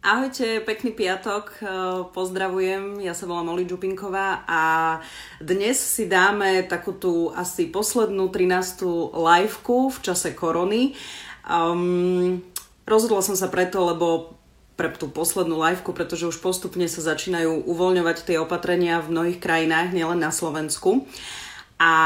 Ahojte, pekný piatok, pozdravujem, ja sa volám Oli Čupinková a dnes si dáme takú tú asi poslednú 13. liveku v čase korony. Um, rozhodla som sa preto, lebo pre tú poslednú liveku, pretože už postupne sa začínajú uvoľňovať tie opatrenia v mnohých krajinách, nielen na Slovensku a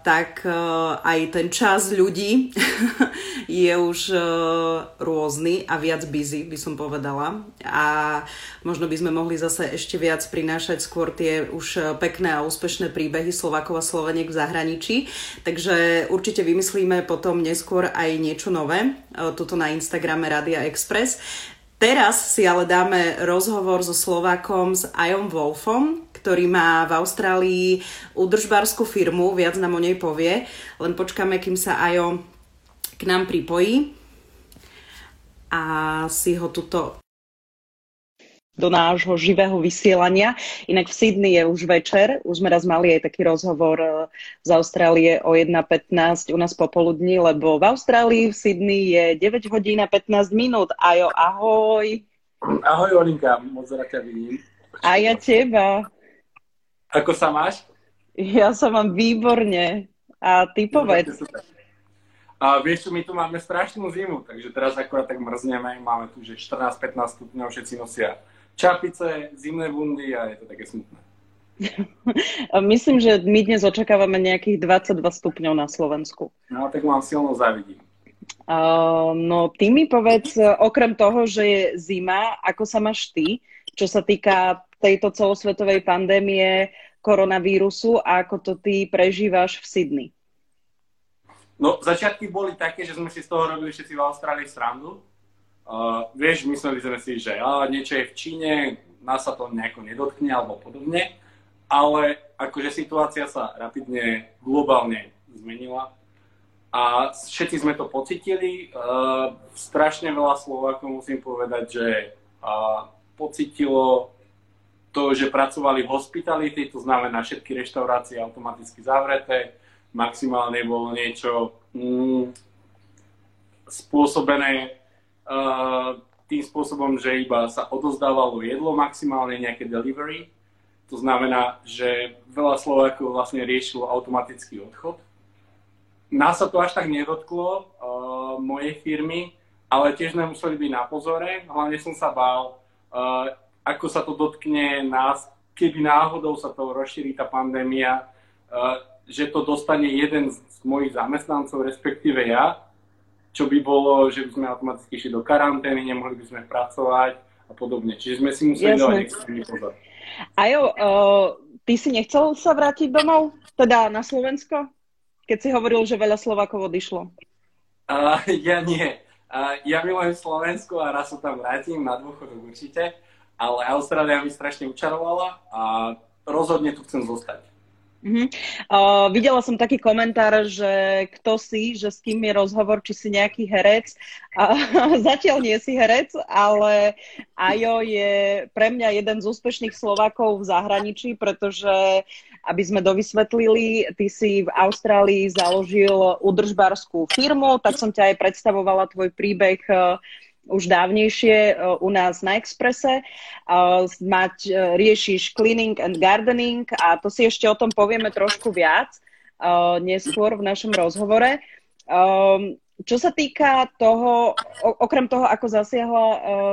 tak uh, aj ten čas ľudí je už uh, rôzny a viac busy, by som povedala. A možno by sme mohli zase ešte viac prinášať skôr tie už uh, pekné a úspešné príbehy Slovakov a Sloveniek v zahraničí. Takže určite vymyslíme potom neskôr aj niečo nové, tuto na Instagrame Radia Express. Teraz si ale dáme rozhovor so Slovákom, s Ajom Wolfom, ktorý má v Austrálii údržbárskú firmu, viac nám o nej povie. Len počkáme, kým sa Ajo k nám pripojí a si ho tuto do nášho živého vysielania. Inak v Sydney je už večer, už sme raz mali aj taký rozhovor eh, z Austrálie o 1.15 u nás popoludní, lebo v Austrálii v Sydney je 9 hodín a 15 minút. Ajo, ahoj. Ahoj Olinka, moc rád ťa vidím. A ja teba. Ako sa máš? Ja sa mám výborne. A ty povedz. A vieš čo, my tu máme strašnú zimu, takže teraz akorát tak mrzneme, máme tu že 14-15 stupňov, všetci nosia čapice, zimné bundy a je to také smutné. Myslím, že my dnes očakávame nejakých 22 stupňov na Slovensku. No, tak mám silno závidím. Uh, no, ty mi povedz, okrem toho, že je zima, ako sa máš ty, čo sa týka tejto celosvetovej pandémie koronavírusu a ako to ty prežívaš v Sydney? No, začiatky boli také, že sme si z toho robili všetci v Austrálii srandu. Uh, vieš, mysleli sme si, že á, niečo je v Číne, nás sa to nejako nedotkne alebo podobne, ale akože situácia sa rapidne globálne zmenila a všetci sme to pocitili. Uh, strašne veľa Slovákov musím povedať, že uh, pocitilo to, že pracovali v hospitality, to znamená všetky reštaurácie automaticky zavreté, maximálne bolo niečo mm, spôsobené tým spôsobom, že iba sa odozdávalo jedlo, maximálne nejaké delivery. To znamená, že veľa Slovákov vlastne riešilo automatický odchod. Nás sa to až tak nedotklo, uh, mojej firmy, ale tiež sme museli byť na pozore. Hlavne som sa bál, uh, ako sa to dotkne nás, keby náhodou sa to rozšíri tá pandémia, eh, že to dostane jeden z mojich zamestnancov, respektíve ja, čo by bolo, že by sme automaticky išli do karantény, nemohli by sme pracovať a podobne. Čiže sme si museli dávať extrémny pozor. Ajo, uh, ty si nechcel sa vrátiť domov? Teda na Slovensko? Keď si hovoril, že veľa Slovákov odišlo. Uh, ja nie. Uh, ja milujem Slovensko a raz sa tam vrátim na dôchodok určite ale Austrália mi strašne učarovala a rozhodne tu chcem zostať. Uh-huh. Uh, videla som taký komentár, že kto si, že s kým je rozhovor, či si nejaký herec. Uh, zatiaľ nie si herec, ale Ajo je pre mňa jeden z úspešných Slovákov v zahraničí, pretože, aby sme dovysvetlili, ty si v Austrálii založil udržbárskú firmu, tak som ťa aj predstavovala tvoj príbeh uh, už dávnejšie uh, u nás na Exprese. Uh, mať, uh, riešiš cleaning and gardening a to si ešte o tom povieme trošku viac neskôr v našom rozhovore. Čo sa týka toho, okrem toho, ako zasiahla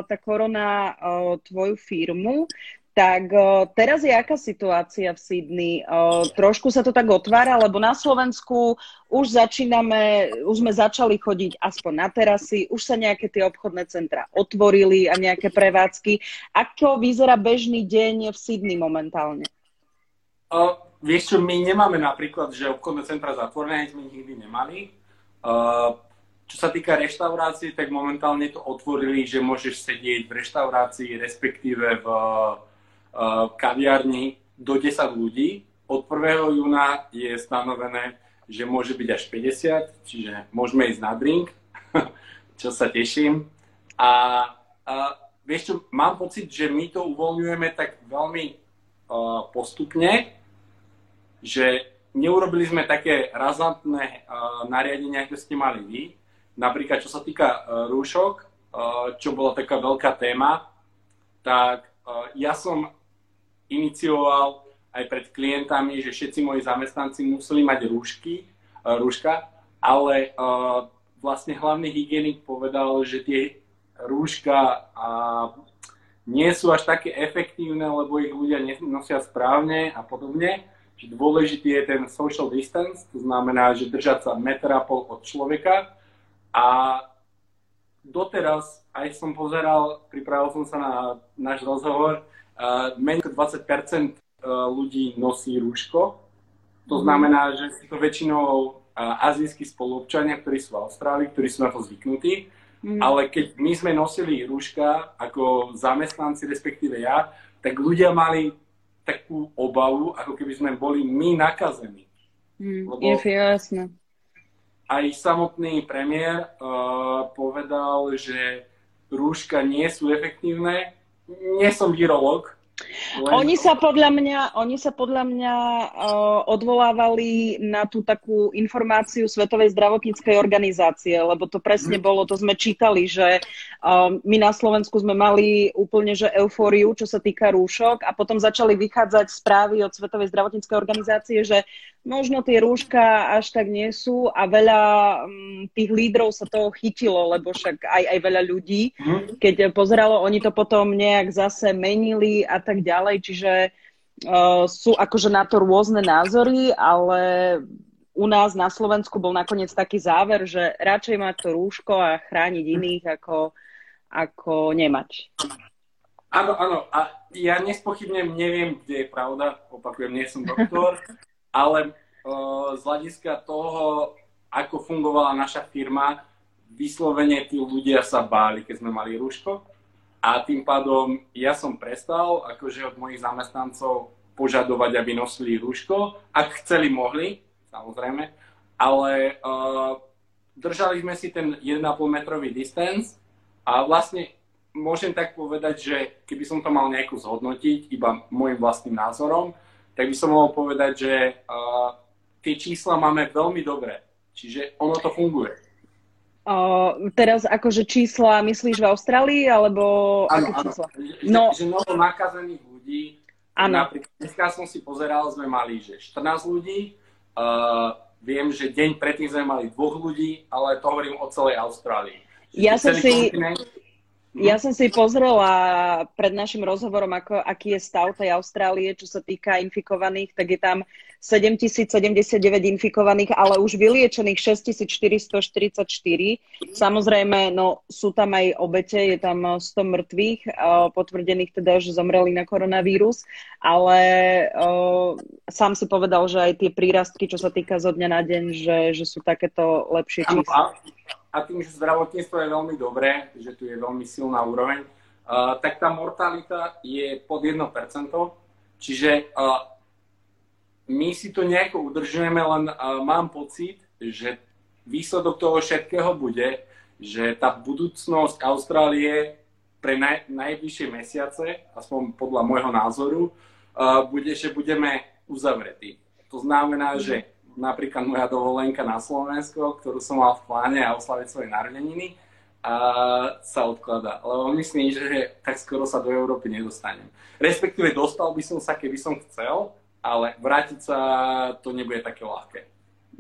tá korona tvoju firmu, tak teraz je aká situácia v Sydney? Trošku sa to tak otvára, lebo na Slovensku už začíname, už sme začali chodiť aspoň na terasy, už sa nejaké tie obchodné centra otvorili a nejaké prevádzky. Ako vyzerá bežný deň v Sydney momentálne? Uh, vieš čo, my nemáme napríklad, že obchodné centra zatvorené, sme nikdy nemali. Uh, čo sa týka reštaurácií, tak momentálne to otvorili, že môžeš sedieť v reštaurácii, respektíve v kaviarni do 10 ľudí. Od 1. júna je stanovené, že môže byť až 50, čiže môžeme ísť na drink, čo sa teším. A, a vieš čo, mám pocit, že my to uvoľňujeme tak veľmi uh, postupne, že neurobili sme také razantné uh, nariadenia, ako ste mali vy. Napríklad, čo sa týka uh, rúšok, čo bola taká veľká téma, tak ja som inicioval aj pred klientami, že všetci moji zamestnanci museli mať rúšky, rúška, ale vlastne hlavný hygienik povedal, že tie rúška nie sú až také efektívne, lebo ich ľudia nosia správne a podobne. Dôležitý je ten social distance, to znamená, že držať sa metra pol od človeka. A doteraz, aj som pozeral, pripravil som sa na náš rozhovor, menej 20% ľudí nosí rúško. To mhm. znamená, že sú to väčšinou azijskí spoluobčania, ktorí sú v Austrálii, ktorí sú na to zvyknutí. Mm. Ale keď my sme nosili rúška ako zamestnanci, respektíve ja, tak ľudia mali takú obavu, ako keby sme boli my nakazení. Mm, Lebo je jasné. Aj samotný premiér uh, povedal, že rúška nie sú efektívne. Nie som virológ, oni sa podľa mňa, oni sa podľa mňa uh, odvolávali na tú takú informáciu Svetovej zdravotníckej organizácie, lebo to presne mm. bolo, to sme čítali, že uh, my na Slovensku sme mali úplne že eufóriu, čo sa týka rúšok a potom začali vychádzať správy od Svetovej zdravotníckej organizácie, že možno tie rúška až tak nie sú a veľa um, tých lídrov sa toho chytilo, lebo však aj, aj veľa ľudí, mm. keď pozeralo, oni to potom nejak zase menili a tak ďalej, čiže uh, sú akože na to rôzne názory, ale u nás na Slovensku bol nakoniec taký záver, že radšej mať to rúško a chrániť iných ako, ako nemať. Áno, áno. A ja nespochybnem, neviem, kde je pravda. Opakujem, nie som doktor. ale z hľadiska toho, ako fungovala naša firma, vyslovene tí ľudia sa báli, keď sme mali rúško. A tým pádom ja som prestal akože od mojich zamestnancov požadovať, aby nosili rúško. Ak chceli, mohli, samozrejme. Ale uh, držali sme si ten 1,5 metrový distance a vlastne môžem tak povedať, že keby som to mal nejako zhodnotiť iba môjim vlastným názorom, tak by som mohol povedať, že uh, tie čísla máme veľmi dobré. Čiže ono to funguje. O, teraz akože čísla myslíš v Austrálii, alebo ano, aké čísla? Že, no. že, novo nakazených ľudí, ano. napríklad dneska som si pozeral, sme mali že 14 ľudí, uh, viem, že deň predtým sme mali dvoch ľudí, ale to hovorím o celej Austrálii. Že ja som si... Kontinent. Ja som si pozrela pred našim rozhovorom, ako, aký je stav tej Austrálie, čo sa týka infikovaných, tak je tam 7079 infikovaných, ale už vyliečených 6444. Samozrejme, no, sú tam aj obete, je tam 100 mŕtvych, potvrdených teda, že zomreli na koronavírus, ale uh, sám si povedal, že aj tie prírastky, čo sa týka zo dňa na deň, že, že sú takéto lepšie čísla a tým, že zdravotníctvo je veľmi dobré, že tu je veľmi silná úroveň, uh, tak tá mortalita je pod 1%. Čiže uh, my si to nejako udržujeme, len uh, mám pocit, že výsledok toho všetkého bude, že tá budúcnosť Austrálie pre naj, najbližšie mesiace, aspoň podľa môjho názoru, uh, bude, že budeme uzavretí. To znamená, mm-hmm. že napríklad moja dovolenka na Slovensko, ktorú som mal v pláne a oslaviť svoje narodeniny, a sa odkladá. Lebo myslím, že tak skoro sa do Európy nedostanem. Respektíve dostal by som sa, keby som chcel, ale vrátiť sa to nebude také ľahké.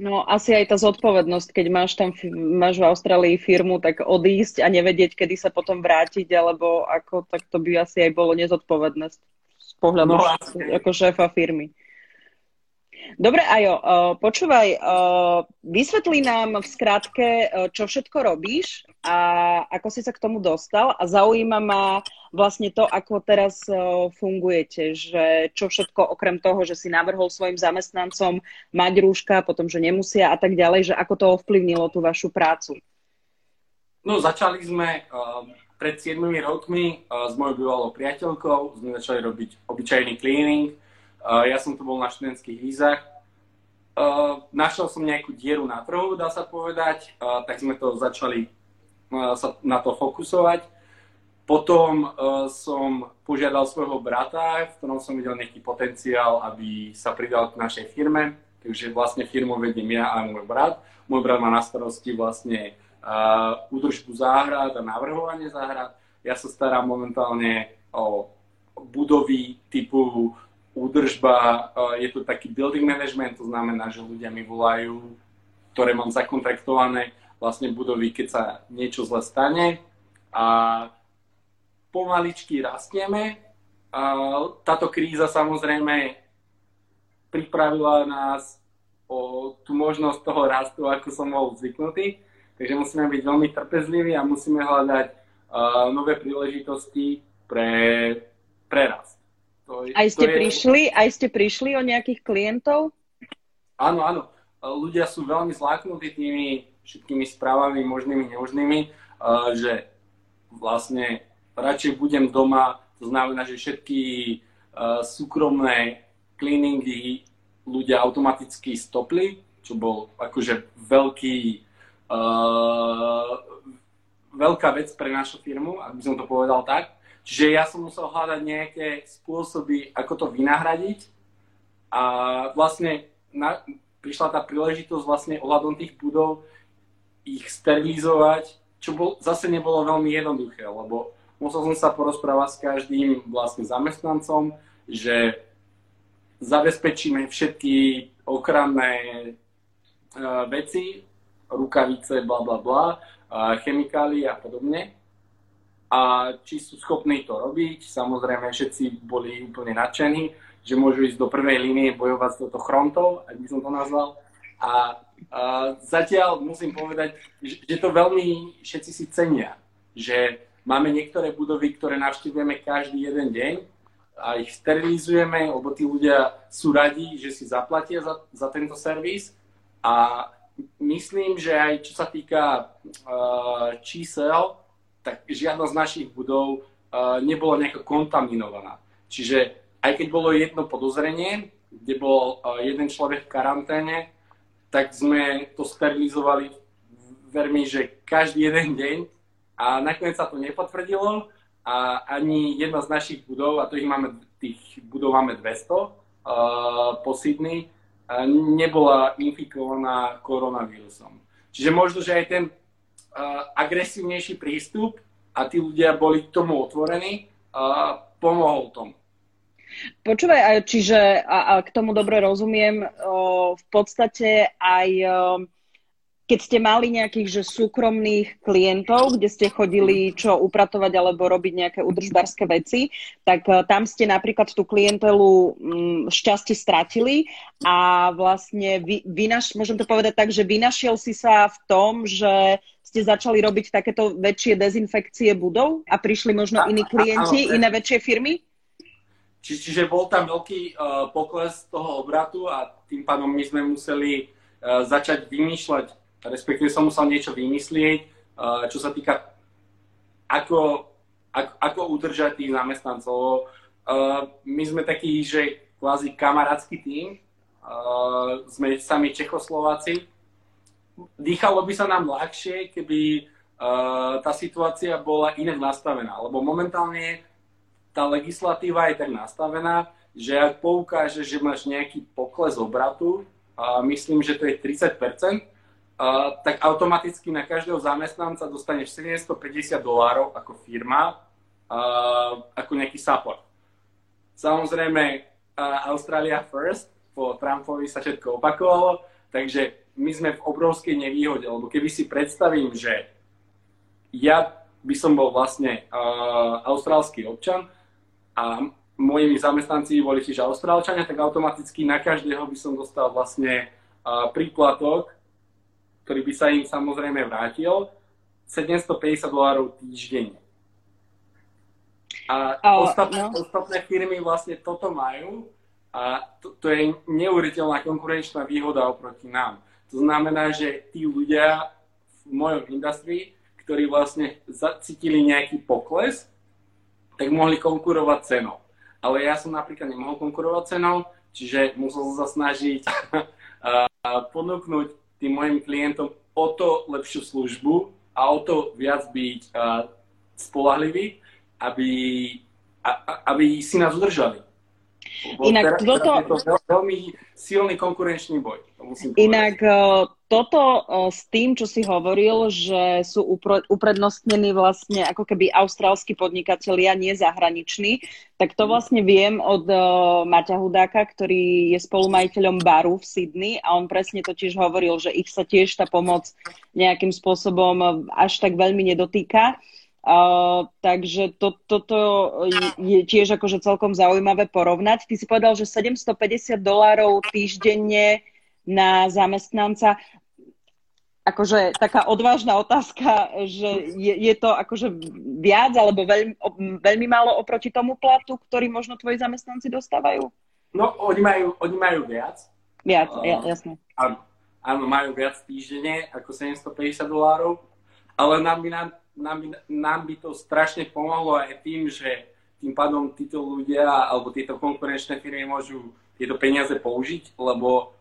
No asi aj tá zodpovednosť, keď máš tam máš v Austrálii firmu, tak odísť a nevedieť, kedy sa potom vrátiť, alebo ako, tak to by asi aj bolo nezodpovedné z pohľadu no, ako šéfa firmy. Dobre, Ajo, uh, počúvaj, uh, vysvetlí nám v skratke, uh, čo všetko robíš a ako si sa k tomu dostal a zaujíma ma vlastne to, ako teraz fungujete, že čo všetko okrem toho, že si navrhol svojim zamestnancom mať rúška, potom, že nemusia a tak ďalej, že ako to ovplyvnilo tú vašu prácu? No, začali sme uh, pred 7 rokmi uh, s mojou bývalou priateľkou, sme začali robiť obyčajný cleaning, ja som tu bol na študentských vízach. Našiel som nejakú dieru na trhu, dá sa povedať, tak sme to začali sa na to fokusovať. Potom som požiadal svojho brata, v ktorom som videl nejaký potenciál, aby sa pridal k našej firme. Takže vlastne firmu vediem ja a môj brat. Môj brat má na starosti vlastne uh, údržbu záhrad a navrhovanie záhrad. Ja sa starám momentálne o budovy typu údržba, uh, je to taký building management, to znamená, že ľudia mi volajú, ktoré mám zakontraktované, vlastne budovy, keď sa niečo zle stane a pomaličky rastieme. Táto kríza samozrejme pripravila nás o tú možnosť toho rastu, ako som bol zvyknutý. Takže musíme byť veľmi trpezliví a musíme hľadať uh, nové príležitosti pre, pre rast. To, aj ste to prišli? Je... Aj ste prišli o nejakých klientov? Áno, áno. Ľudia sú veľmi zláknutí tými všetkými správami možnými, nemožnými, uh, že vlastne radšej budem doma, to znamená, že všetky uh, súkromné cleaningy ľudia automaticky stopli, čo bol akože veľký, uh, veľká vec pre našu firmu, ak by som to povedal tak. Čiže ja som musel hľadať nejaké spôsoby, ako to vynahradiť a vlastne na, prišla tá príležitosť vlastne ohľadom tých budov ich sterilizovať, čo bol, zase nebolo veľmi jednoduché, lebo musel som sa porozprávať s každým vlastne zamestnancom, že zabezpečíme všetky ochranné uh, veci, rukavice, bla bla bla, uh, chemikálie a podobne. A či sú schopní to robiť, samozrejme všetci boli úplne nadšení, že môžu ísť do prvej línie bojovať s touto chrontou, ak by som to nazval. A Uh, zatiaľ musím povedať, že, že to veľmi všetci si cenia, že máme niektoré budovy, ktoré navštívujeme každý jeden deň a ich sterilizujeme, lebo tí ľudia sú radi, že si zaplatia za, za tento servis a myslím, že aj čo sa týka uh, čísel, tak žiadna z našich budov uh, nebola nejako kontaminovaná. Čiže aj keď bolo jedno podozrenie, kde bol uh, jeden človek v karanténe, tak sme to sterilizovali vermi, že každý jeden deň a nakoniec sa to nepotvrdilo a ani jedna z našich budov, a to ich máme, tých budov máme 200 uh, po Sydney, nebola infikovaná koronavírusom. Čiže možno, že aj ten agresívnejší prístup a tí ľudia boli k tomu otvorení, uh, pomohol tomu. Počúvaj, čiže a, a k tomu dobre rozumiem, o, v podstate aj o, keď ste mali nejakých že súkromných klientov, kde ste chodili čo upratovať alebo robiť nejaké udržbárske veci, tak o, tam ste napríklad tú klientelu mm, šťastie stratili a vlastne vy, vynaš, môžem to povedať tak, že vynašiel si sa v tom, že ste začali robiť takéto väčšie dezinfekcie budov a prišli možno iní klienti, iné väčšie firmy? Či, čiže bol tam veľký uh, pokles toho obratu a tým pádom my sme museli uh, začať vymýšľať, respektíve som musel niečo vymyslieť, uh, čo sa týka ako, ako, ako udržať tých zamestnancov. Uh, my sme takí, že kvázi kamarátsky tým, uh, sme sami Čechoslováci. Dýchalo by sa nám ľahšie, keby tá situácia bola inak nastavená, lebo momentálne tá legislatíva je tak nastavená, že ak poukáže, že máš nejaký pokles obratu, a myslím, že to je 30%, a, tak automaticky na každého zamestnanca dostaneš 750 dolárov ako firma, ako nejaký support. Samozrejme, Australia first, po Trumpovi sa všetko opakovalo, takže my sme v obrovskej nevýhode, lebo keby si predstavím, že ja by som bol vlastne uh, austrálsky občan, a mojimi zamestnanci boli tiež Austrálčania, tak automaticky na každého by som dostal vlastne príplatok, ktorý by sa im samozrejme vrátil, 750 dolárov týždenne. A oh, ostatné, no. ostatné firmy vlastne toto majú a to, to je neuveriteľná konkurenčná výhoda oproti nám. To znamená, že tí ľudia v mojom industrii, ktorí vlastne zacítili nejaký pokles, tak mohli konkurovať cenou. Ale ja som napríklad nemohol konkurovať cenou, čiže musel som sa snažiť ponúknuť tým mojim klientom o to lepšiu službu a o to viac byť spolahlivý, aby, aby si nás udržali. Inak teraz, toto... Je to veľmi silný konkurenčný boj. Inak toto s tým, čo si hovoril, že sú uprednostnení vlastne ako keby austrálsky podnikatelia, nie zahraniční, tak to vlastne viem od Maťa Hudáka, ktorý je spolumajiteľom baru v Sydney a on presne totiž hovoril, že ich sa tiež tá pomoc nejakým spôsobom až tak veľmi nedotýka. Uh, takže to, toto je tiež akože celkom zaujímavé porovnať. Ty si povedal, že 750 dolárov týždenne na zamestnanca. Akože taká odvážna otázka, že je, je to akože viac alebo veľmi, veľmi málo oproti tomu platu, ktorý možno tvoji zamestnanci dostávajú? No, oni majú, oni majú viac. Viac, ja, jasné. Áno, majú viac týždenne ako 750 dolárov, ale nám by nám nám by, nám by to strašne pomohlo aj tým, že tým pádom títo ľudia alebo tieto konkurenčné firmy môžu tieto peniaze použiť, lebo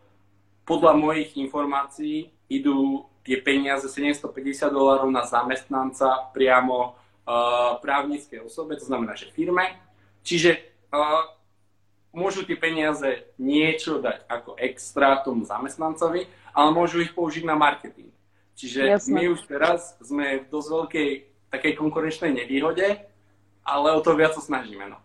podľa mojich informácií idú tie peniaze 750 dolárov na zamestnanca priamo uh, právnickej osobe, to znamená, že firme. Čiže uh, môžu tie peniaze niečo dať ako extra tomu zamestnancovi, ale môžu ich použiť na marketing. Čiže Jasne. my už teraz sme v dosť veľkej takej konkurenčnej nevýhode, ale o to viac sa snažíme. No.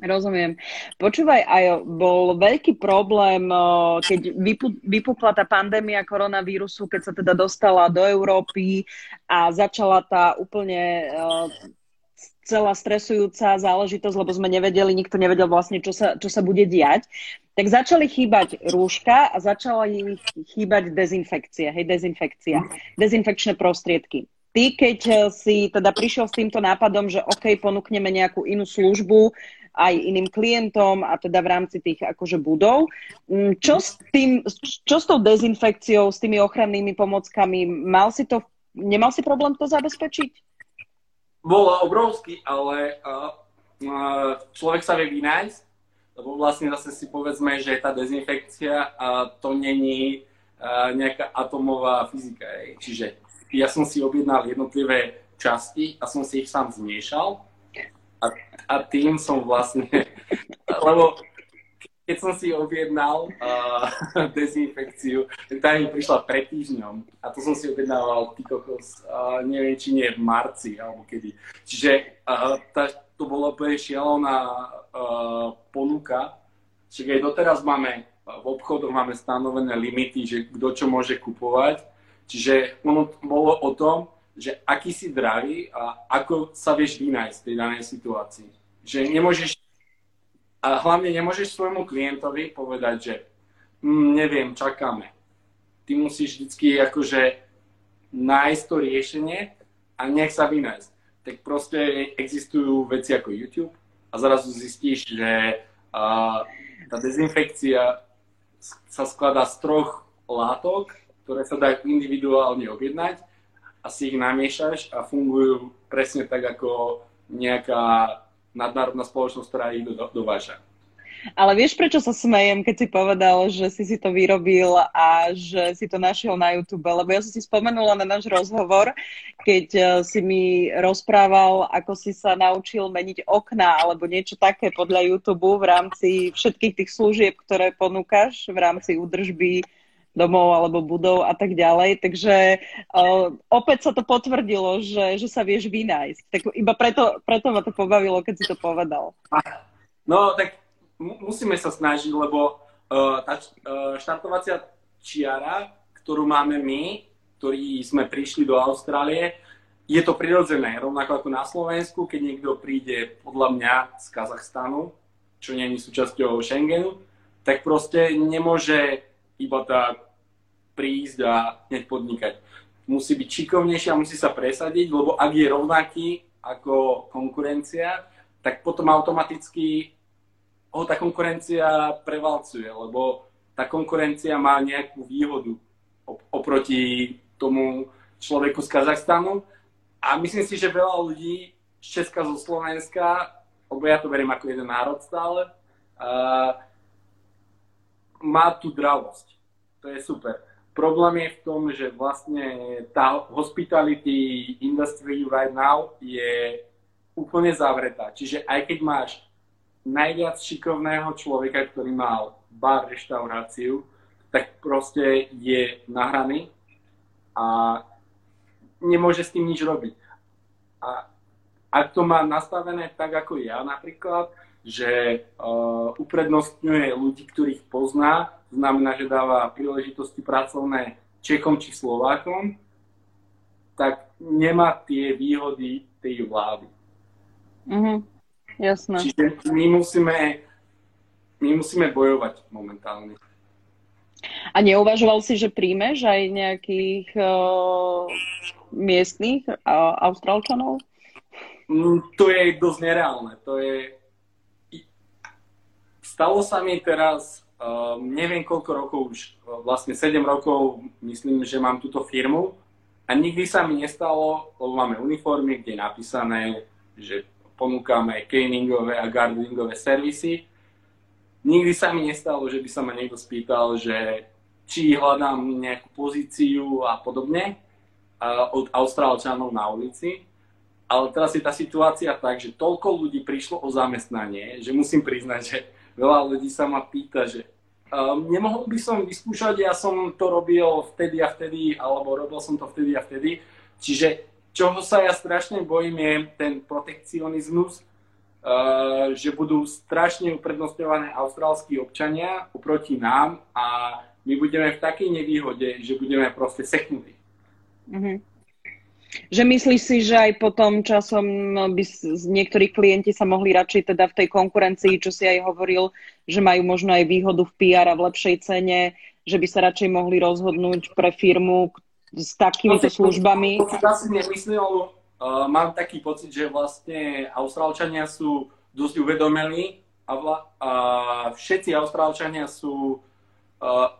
Rozumiem. Počúvaj, aj bol veľký problém, keď vypukla tá pandémia koronavírusu, keď sa teda dostala do Európy a začala tá úplne celá stresujúca záležitosť, lebo sme nevedeli, nikto nevedel vlastne, čo sa, čo sa bude diať, tak začali chýbať rúška a začala im chýbať dezinfekcia, hej, dezinfekcia, dezinfekčné prostriedky. Ty, keď eh, si teda prišiel s týmto nápadom, že OK, ponúkneme nejakú inú službu aj iným klientom a teda v rámci tých akože budov, mm, čo s, tým, čo s tou dezinfekciou, s tými ochrannými pomockami, mal si to, nemal si problém to zabezpečiť? Bol obrovský, ale uh, uh, človek sa vie vynájsť, lebo vlastne zase si povedzme, že tá dezinfekcia uh, to není uh, nejaká atomová fyzika. Ej. Čiže ja som si objednal jednotlivé časti a som si ich sám zmiešal a, a tým som vlastne, lebo keď som si objednal uh, dezinfekciu, tak tá mi prišla pred týždňom a to som si objednával ty kokos, uh, neviem, či nie v marci alebo kedy. Čiže uh, tá, to bolo úplne šialená uh, ponuka, čiže aj doteraz máme v obchodoch máme stanovené limity, že kto čo môže kupovať. Čiže ono bolo o tom, že aký si zdravý a ako sa vieš vynájsť v tej danej situácii. Že nemôžeš a hlavne nemôžeš svojmu klientovi povedať, že hm, neviem, čakáme. Ty musíš vždy akože nájsť to riešenie a nech sa vynájsť. Tak proste existujú veci ako YouTube a zrazu zistíš, že uh, tá dezinfekcia sa skladá z troch látok, ktoré sa dajú individuálne objednať a si ich namiešaš a fungujú presne tak ako nejaká nadnárodná spoločnosť, ktorá ich do, dováža. Ale vieš, prečo sa smejem, keď si povedal, že si si to vyrobil a že si to našiel na YouTube? Lebo ja som si spomenula na náš rozhovor, keď eh, si mi rozprával, ako si sa naučil meniť okna alebo niečo také podľa YouTube v rámci všetkých tých služieb, ktoré ponúkaš v rámci údržby domov alebo budov a tak ďalej. Takže uh, opäť sa to potvrdilo, že, že sa vieš vynájsť. Tak iba preto, preto ma to pobavilo, keď si to povedal. No tak musíme sa snažiť, lebo uh, tá uh, štartovacia čiara, ktorú máme my, ktorí sme prišli do Austrálie, je to prirodzené, rovnako ako na Slovensku, keď niekto príde podľa mňa z Kazachstanu, čo nie je súčasťou Schengenu, tak proste nemôže iba tak prísť a hneď podnikať. Musí byť šikovnejší a musí sa presadiť, lebo ak je rovnaký ako konkurencia, tak potom automaticky ho tá konkurencia prevalcuje, lebo tá konkurencia má nejakú výhodu oproti tomu človeku z Kazachstanu. A myslím si, že veľa ľudí z Česka, zo Slovenska, lebo ja to beriem ako jeden národ stále, uh, má tú dravosť. To je super. Problém je v tom, že vlastne tá hospitality industry right now je úplne zavretá. Čiže aj keď máš najviac šikovného človeka, ktorý mal bar, reštauráciu, tak proste je nahraný a nemôže s tým nič robiť. A ak to má nastavené tak ako ja napríklad, že uh, uprednostňuje ľudí, ktorých pozná, znamená, že dáva príležitosti pracovné Čechom či Slovákom, tak nemá tie výhody tej vlády. Mm-hmm. Jasné. Čiže my musíme, my musíme bojovať momentálne. A neuvažoval si, že príjmeš aj nejakých uh, miestných uh, Austrálčanov? Mm, to je dosť nereálne. To je... Stalo sa mi teraz, uh, neviem koľko rokov už, vlastne 7 rokov, myslím, že mám túto firmu a nikdy sa mi nestalo, lebo máme uniformy, kde je napísané, že ponúkame cleaningové a gardening servisy. Nikdy sa mi nestalo, že by sa ma niekto spýtal, že či hľadám nejakú pozíciu a podobne od Austrálčanov na ulici ale teraz je tá situácia tak, že toľko ľudí prišlo o zamestnanie, že musím priznať, že veľa ľudí sa ma pýta, že um, nemohol by som vyskúšať, ja som to robil vtedy a vtedy, alebo robil som to vtedy a vtedy. Čiže čoho sa ja strašne bojím je ten protekcionizmus, uh, že budú strašne uprednostňované austrálsky občania oproti nám a my budeme v takej nevýhode, že budeme proste seknutí. Mm-hmm. Že myslíš si, že aj potom časom by niektorí klienti sa mohli radšej teda v tej konkurencii, čo si aj hovoril, že majú možno aj výhodu v PR a v lepšej cene, že by sa radšej mohli rozhodnúť pre firmu s takýmito to službami? To, asi nemyslel. Uh, mám taký pocit, že vlastne Austrálčania sú dosť uvedomení a, vla, a všetci Austrálčania sú uh,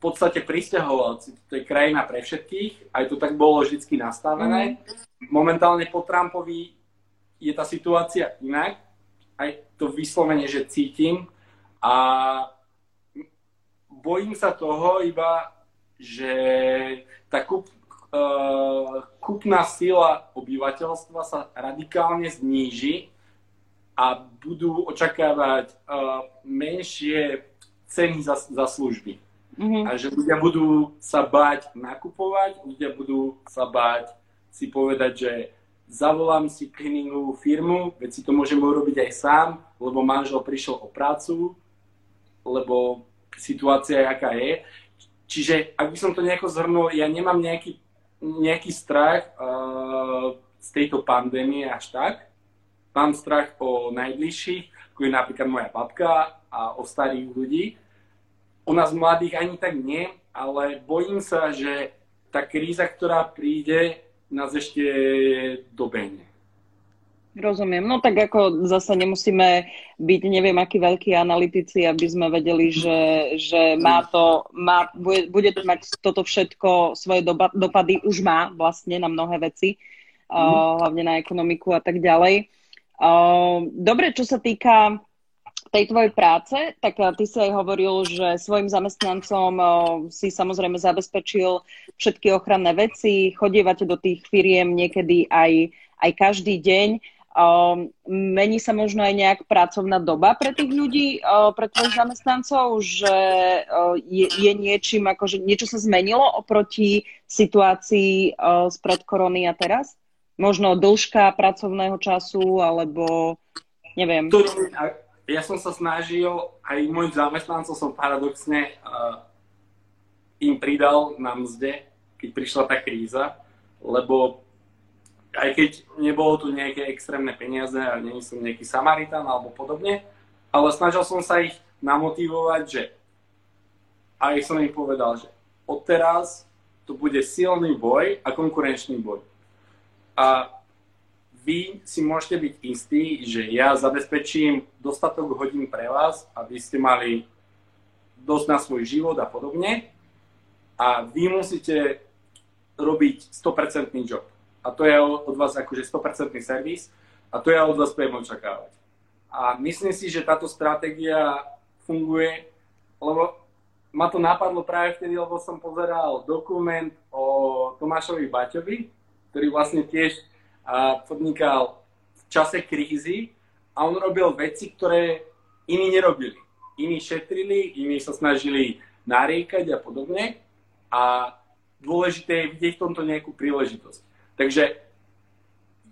podstate pristahovalci. To je krajina pre všetkých, aj to tak bolo vždy nastavené. Mm. Momentálne po Trumpovi je tá situácia inak, aj to vyslovene, že cítim a bojím sa toho iba, že tá kup, uh, kúpna sila obyvateľstva sa radikálne zníži a budú očakávať uh, menšie ceny za, za služby. Mm-hmm. A že ľudia budú sa báť nakupovať, ľudia budú sa báť si povedať, že zavolám si cleaningovú firmu, veď si to môžem urobiť aj sám, lebo manžel prišiel o prácu, lebo situácia je, aká je. Čiže, ak by som to nejako zhrnul, ja nemám nejaký, nejaký strach uh, z tejto pandémie až tak. Mám strach o najbližších, ako je napríklad moja babka a o starých ľudí, u nás mladých ani tak nie, ale bojím sa, že tá kríza, ktorá príde, nás ešte dobehne. Rozumiem. No tak ako zase nemusíme byť neviem akí veľkí analytici, aby sme vedeli, že, že má to, má, bude, bude to mať toto všetko svoje doba, dopady, už má vlastne na mnohé veci, mm. uh, hlavne na ekonomiku a tak ďalej. Uh, dobre, čo sa týka tej tvojej práce, tak eh, ty si aj hovoril, že svojim zamestnancom eh, si samozrejme zabezpečil všetky ochranné veci, chodievate do tých firiem niekedy aj, aj každý deň. Um, mení sa možno aj nejak pracovná doba pre tých ľudí, pre tvojich zamestnancov, že je, je niečím, akože niečo sa zmenilo oproti situácii spred korony a teraz? Možno dĺžka pracovného času, alebo neviem. To, ja som sa snažil, aj môj zamestnancov som paradoxne uh, im pridal na mzde, keď prišla tá kríza, lebo aj keď nebolo tu nejaké extrémne peniaze a není som nejaký Samaritan alebo podobne, ale snažil som sa ich namotivovať, že aj som im povedal, že odteraz to bude silný boj a konkurenčný boj. A vy si môžete byť istí, že ja zabezpečím dostatok hodín pre vás, aby ste mali dosť na svoj život a podobne. A vy musíte robiť 100% job. A to je od vás akože 100% servis a to ja od vás budem očakávať. A myslím si, že táto stratégia funguje, lebo ma to napadlo práve vtedy, lebo som pozeral dokument o Tomášovi Baťovi, ktorý vlastne tiež a podnikal v čase krízy a on robil veci, ktoré iní nerobili. Iní šetrili, iní sa snažili nariekať a podobne a dôležité je vidieť v tomto nejakú príležitosť. Takže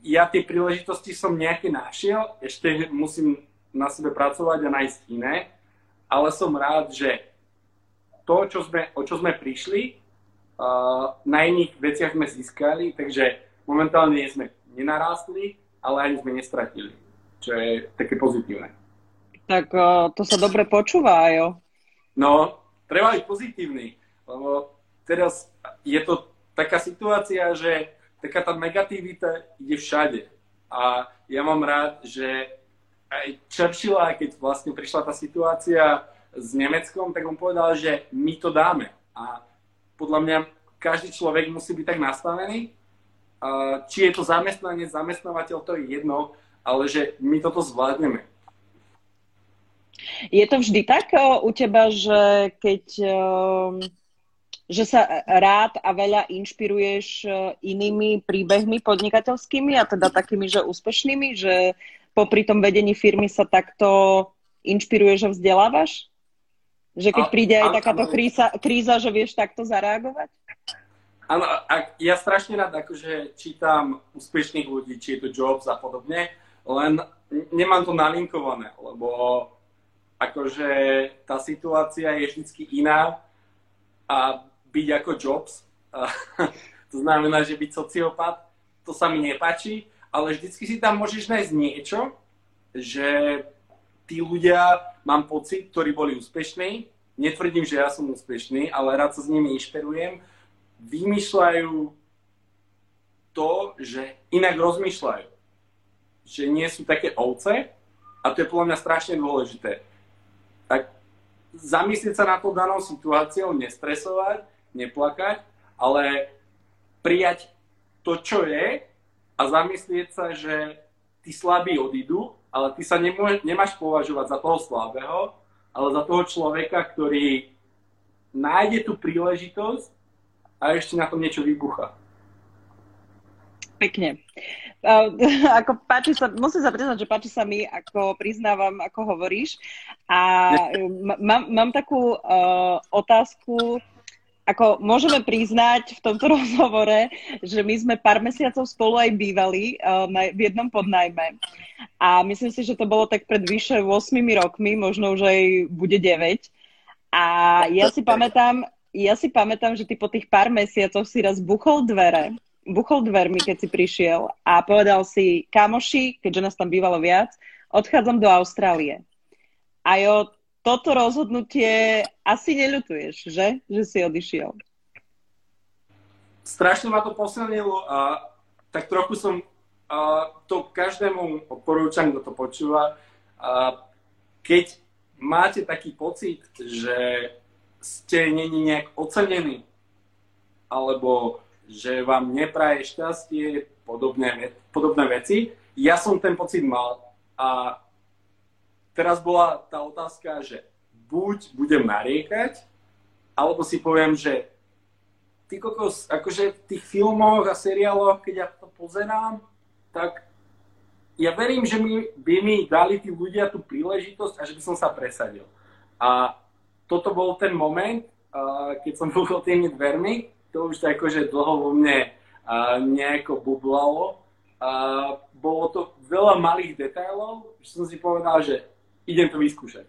ja tie príležitosti som nejaké našiel, ešte musím na sebe pracovať a nájsť iné, ale som rád, že to, čo sme, o čo sme prišli, na iných veciach sme získali, takže momentálne sme nenarástli, ale ani sme nestratili, čo je také pozitívne. Tak uh, to sa dobre počúva, jo? No, treba byť pozitívny, lebo teraz je to taká situácia, že taká tá negativita ide všade. A ja mám rád, že aj Churchilla, keď vlastne prišla tá situácia s Nemeckom, tak on povedal, že my to dáme. A podľa mňa každý človek musí byť tak nastavený. Či je to zamestnanec, zamestnávateľ, to je jedno, ale že my toto zvládneme. Je to vždy tak u teba, že keď že sa rád a veľa inšpiruješ inými príbehmi podnikateľskými a teda takými, že úspešnými, že popri tom vedení firmy sa takto inšpiruješ a vzdelávaš? Že keď príde aj takáto kríza, kríza, že vieš takto zareagovať? Áno, ja strašne rád akože čítam úspešných ľudí, či je to Jobs a podobne, len nemám to nalinkované, lebo akože tá situácia je vždy iná a byť ako Jobs. to znamená, že byť sociopat, to sa mi nepáči, ale vždycky si tam môžeš nájsť niečo, že tí ľudia, mám pocit, ktorí boli úspešní, netvrdím, že ja som úspešný, ale rád sa s nimi inšpirujem, vymýšľajú to, že inak rozmýšľajú. Že nie sú také ovce a to je podľa mňa strašne dôležité. Tak zamyslieť sa na to danou situáciou, nestresovať, neplakať, ale prijať to, čo je a zamyslieť sa, že tí slabí odídu, ale ty sa nemôže, nemáš považovať za toho slabého, ale za toho človeka, ktorý nájde tú príležitosť a ešte na tom niečo vybucha. Pekne. Uh, ako páči sa, musím sa priznať, že páči sa mi, ako priznávam, ako hovoríš. A mám, mám takú uh, otázku, ako môžeme priznať v tomto rozhovore, že my sme pár mesiacov spolu aj bývali uh, na, v jednom podnajme. A myslím si, že to bolo tak pred vyše 8 rokmi, možno už aj bude 9. A ja si pamätám, ja si pamätám, že ty po tých pár mesiacoch si raz buchol dvere, buchol dvermi, keď si prišiel a povedal si, kamoši, keďže nás tam bývalo viac, odchádzam do Austrálie. A jo, toto rozhodnutie asi neľutuješ, že? Že si odišiel. Strašne ma to posilnilo a tak trochu som a to každému odporúčam, kto to počúva. A keď máte taký pocit, že ste není nejak ocenení, alebo že vám nepraje šťastie, podobné, podobné veci, ja som ten pocit mal a teraz bola tá otázka, že buď budem nariekať, alebo si poviem, že ty kokos, akože v tých filmoch a seriáloch, keď ja to pozerám, tak ja verím, že mi, by mi dali tí ľudia tú príležitosť a že by som sa presadil. A toto bol ten moment, keď som bol tými dvermi, to už akože dlho vo mne nejako bublalo. Bolo to veľa malých detailov, že som si povedal, že idem to vyskúšať.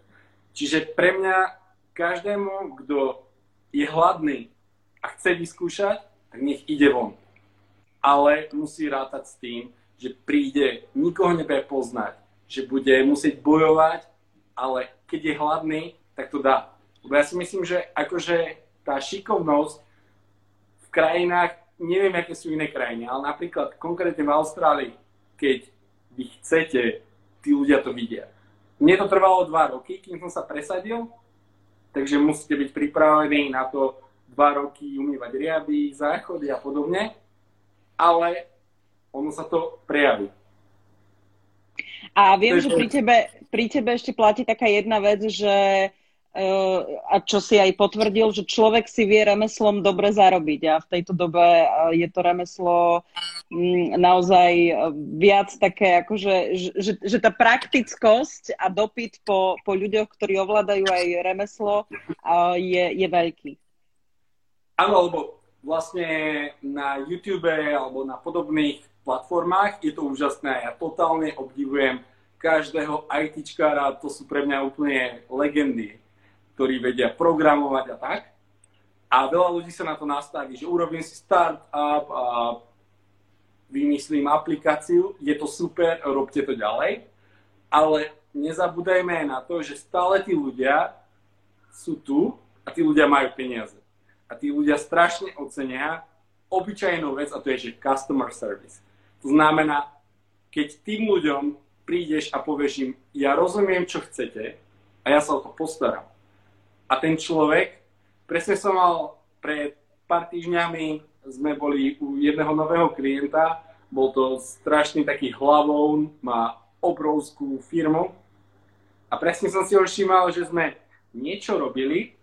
Čiže pre mňa každému, kto je hladný a chce vyskúšať, tak nech ide von. Ale musí rátať s tým, že príde, nikoho nebude poznať, že bude musieť bojovať, ale keď je hladný, tak to dá. Lebo ja si myslím, že akože tá šikovnosť v krajinách, neviem, aké sú iné krajiny, ale napríklad konkrétne v Austrálii, keď vy chcete, tí ľudia to vidia. Mne to trvalo dva roky, kým som sa presadil, takže musíte byť pripravení na to dva roky umývať riady, záchody a podobne, ale ono sa to prejaví. A viem, že pri tebe, pri tebe ešte platí taká jedna vec, že a čo si aj potvrdil, že človek si vie remeslom dobre zarobiť a v tejto dobe je to remeslo mm, naozaj viac také, akože, že, že tá praktickosť a dopyt po, po ľuďoch, ktorí ovládajú aj remeslo, je, je veľký. Áno, lebo vlastne na YouTube alebo na podobných platformách je to úžasné. Ja totálne obdivujem každého ITčkára, to sú pre mňa úplne legendy ktorí vedia programovať a tak. A veľa ľudí sa na to nastaví, že urobím si startup a vymyslím aplikáciu, je to super, robte to ďalej, ale nezabúdajme aj na to, že stále tí ľudia sú tu a tí ľudia majú peniaze. A tí ľudia strašne ocenia obyčajnú vec a to je, že customer service. To znamená, keď tým ľuďom prídeš a povieš im, ja rozumiem, čo chcete a ja sa o to postaram. A ten človek, presne som mal pred pár týždňami, sme boli u jedného nového klienta, bol to strašný taký hlavou, má obrovskú firmu a presne som si ho všímal, že sme niečo robili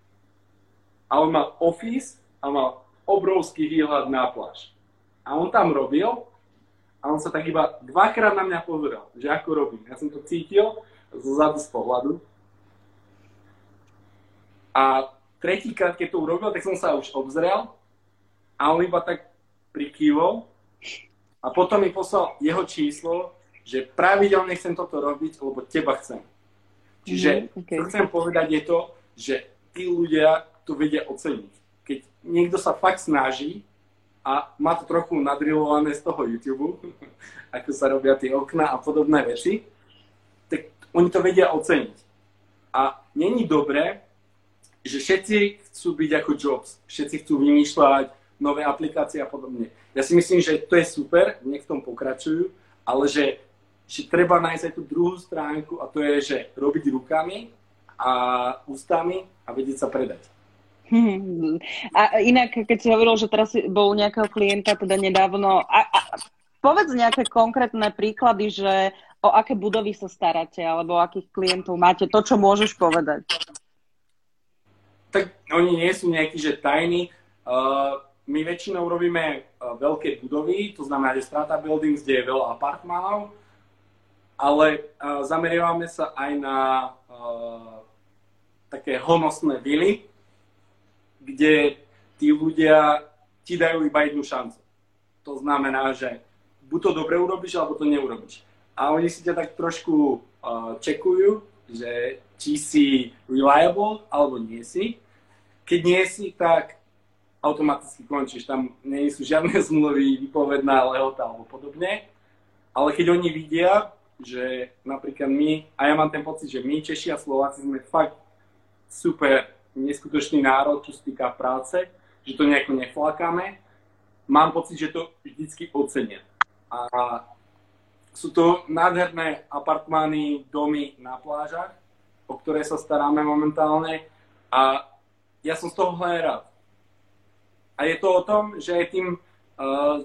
a on mal office a mal obrovský výhľad na pláž. A on tam robil a on sa tak iba dvakrát na mňa pozeral, že ako robím. Ja som to cítil zo zadu z pohľadu a tretíkrát, keď to urobil, tak som sa už obzrel a on iba tak prikývol a potom mi poslal jeho číslo, že pravidelne chcem toto robiť, lebo teba chcem. Čiže mm, okay. čo chcem povedať je to, že tí ľudia to vedia oceniť. Keď niekto sa fakt snaží a má to trochu nadrilované z toho YouTube, ako sa robia tie okna a podobné veci, tak oni to vedia oceniť. A není dobré, že všetci chcú byť ako Jobs, všetci chcú vymýšľať nové aplikácie a podobne. Ja si myslím, že to je super, nech v tom pokračujú, ale že, že treba nájsť aj tú druhú stránku a to je, že robiť rukami a ústami a vedieť sa predať. Hmm. A inak, keď si hovoril, že teraz bol nejakého klienta teda nedávno, a, a, povedz nejaké konkrétne príklady, že o aké budovy sa staráte, alebo o akých klientov máte, to, čo môžeš povedať tak oni nie sú nejakí, že tajní. Uh, my väčšinou robíme uh, veľké budovy, to znamená, že strata buildings, kde je veľa apartmánov, ale uh, zameriavame sa aj na uh, také honosné vily, kde tí ľudia ti dajú iba jednu šancu. To znamená, že buď to dobre urobíš, alebo to neurobiš. A oni si ťa tak trošku uh, čekujú, že či si reliable alebo nie si. Keď nie si, tak automaticky končíš. Tam nie sú žiadne zmluvy, vypovedná lehota alebo podobne. Ale keď oni vidia, že napríklad my, a ja mám ten pocit, že my Češi a Slováci sme fakt super neskutočný národ, čo sa týka práce, že to nejako neflakáme, mám pocit, že to vždycky ocenia. A sú to nádherné apartmány, domy na plážach, o ktoré sa staráme momentálne a ja som z toho rád. A je to o tom, že aj tým uh,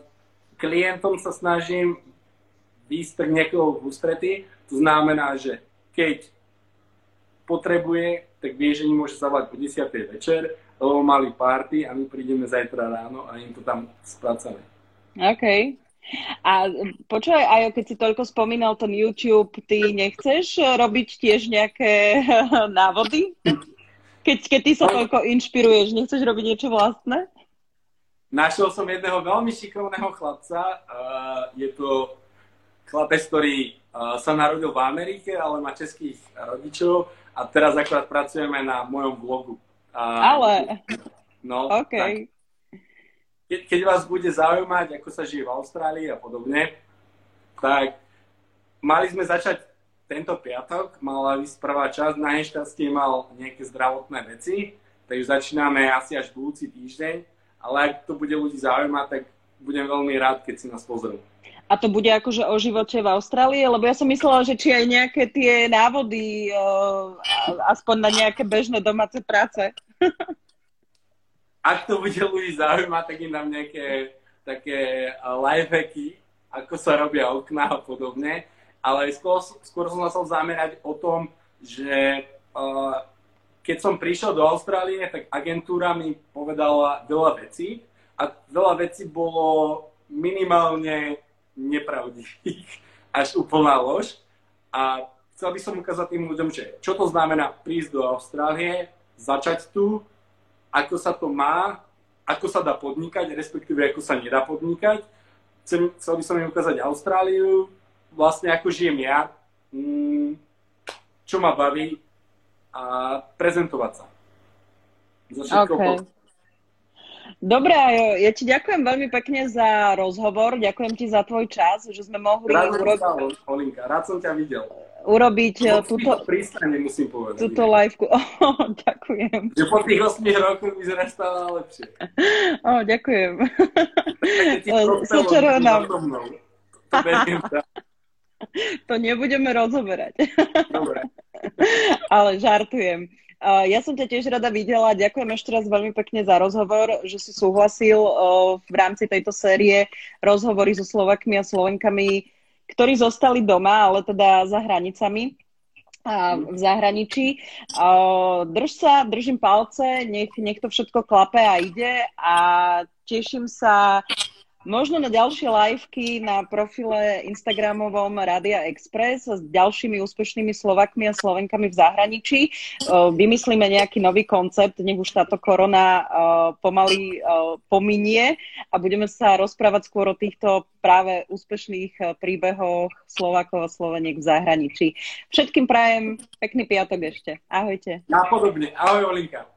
klientom sa snažím výjsť tak niekoho v ústrety. To znamená, že keď potrebuje, tak vie, že môže zavolať o 10. večer, lebo mali party a my prídeme zajtra ráno a im to tam spracame. OK. A počúvaj, aj keď si toľko spomínal ten YouTube, ty nechceš robiť tiež nejaké návody? Keď, keď ty sa toľko inšpiruješ, nechceš robiť niečo vlastné? Našiel som jedného veľmi šikovného chlapca. Uh, je to chlapec, ktorý uh, sa narodil v Amerike, ale má českých rodičov a teraz akorát pracujeme na mojom vlogu. Uh, ale... No, okay. tak, keď, keď vás bude zaujímať, ako sa žije v Austrálii a podobne, tak mali sme začať tento piatok, mala ísť prvá časť, na nešťastie mal nejaké zdravotné veci, takže začíname asi až budúci týždeň, ale ak to bude ľudí zaujímať, tak budem veľmi rád, keď si nás pozrú. A to bude akože o živote v Austrálii? Lebo ja som myslela, že či aj nejaké tie návody, uh, aspoň na nejaké bežné domáce práce. ak to bude ľudí zaujímať, tak im dám nejaké také lifehacky, ako sa robia okná a podobne. Ale skôr, skôr som sa chcel zamerať o tom, že uh, keď som prišiel do Austrálie, tak agentúra mi povedala veľa vecí a veľa vecí bolo minimálne nepravdivých, až úplná lož. A chcel by som ukázať tým ľuďom, že čo to znamená prísť do Austrálie, začať tu, ako sa to má, ako sa dá podnikať, respektíve ako sa nedá podnikať. Chcem, chcel by som im ukázať Austráliu, vlastne ako žijem ja, mm, čo ma baví a prezentovať sa. Za všetko okay. Dobre, ja ti ďakujem veľmi pekne za rozhovor, ďakujem ti za tvoj čas, že sme mohli rád urobiť... Sa, Olinka, rád som ťa videl. Urobiť no, túto... Prístane, musím povedať. Túto liveku. Oh, ďakujem. Že po tých 8 rokoch vyzerá stále lepšie. Oh, ďakujem. Sečero nám. To, to nebudeme rozoberať. Dobre. Ale žartujem. Ja som ťa tiež rada videla. Ďakujem ešte raz veľmi pekne za rozhovor, že si súhlasil v rámci tejto série rozhovory so Slovakmi a Slovenkami, ktorí zostali doma, ale teda za hranicami a v zahraničí. Drž sa, držím palce, nech, nech to všetko klape a ide a teším sa Možno na ďalšie liveky na profile Instagramovom Radia Express s ďalšími úspešnými Slovakmi a Slovenkami v zahraničí. Vymyslíme nejaký nový koncept, nech už táto korona pomaly pominie a budeme sa rozprávať skôr o týchto práve úspešných príbehoch Slovákov a Sloveniek v zahraničí. Všetkým prajem pekný piatok ešte. Ahojte. Napodobne. Ahoj Olinka.